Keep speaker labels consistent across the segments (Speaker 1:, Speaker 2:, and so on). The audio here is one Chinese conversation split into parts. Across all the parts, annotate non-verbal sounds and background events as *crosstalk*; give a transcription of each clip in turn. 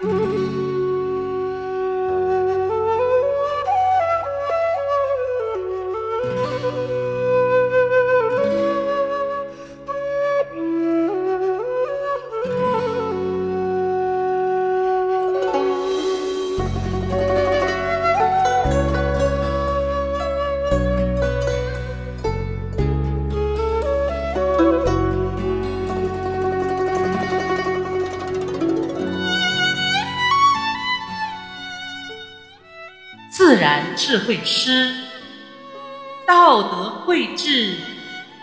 Speaker 1: Mm-hmm. *laughs* 自然智慧诗，道德绘制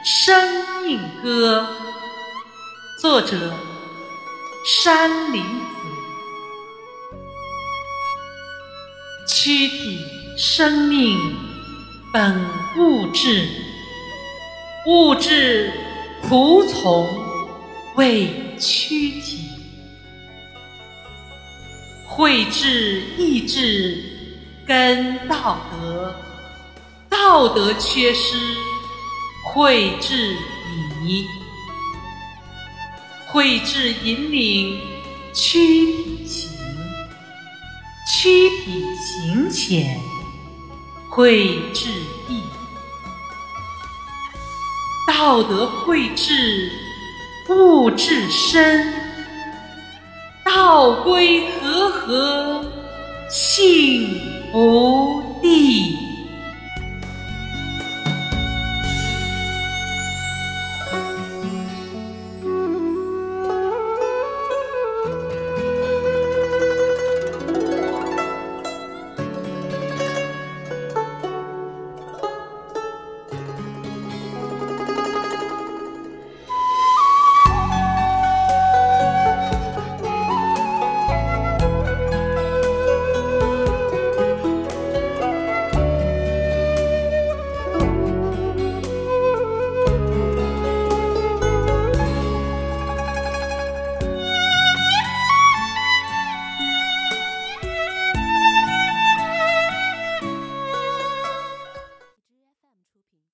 Speaker 1: 生命歌。作者：山林子。躯体生命本物质，物质仆从为躯体。绘制意志跟道德，道德缺失，绘制迷。绘制引领躯体行，躯体行浅，绘制意。道德绘制物质深。道归和合，性福地。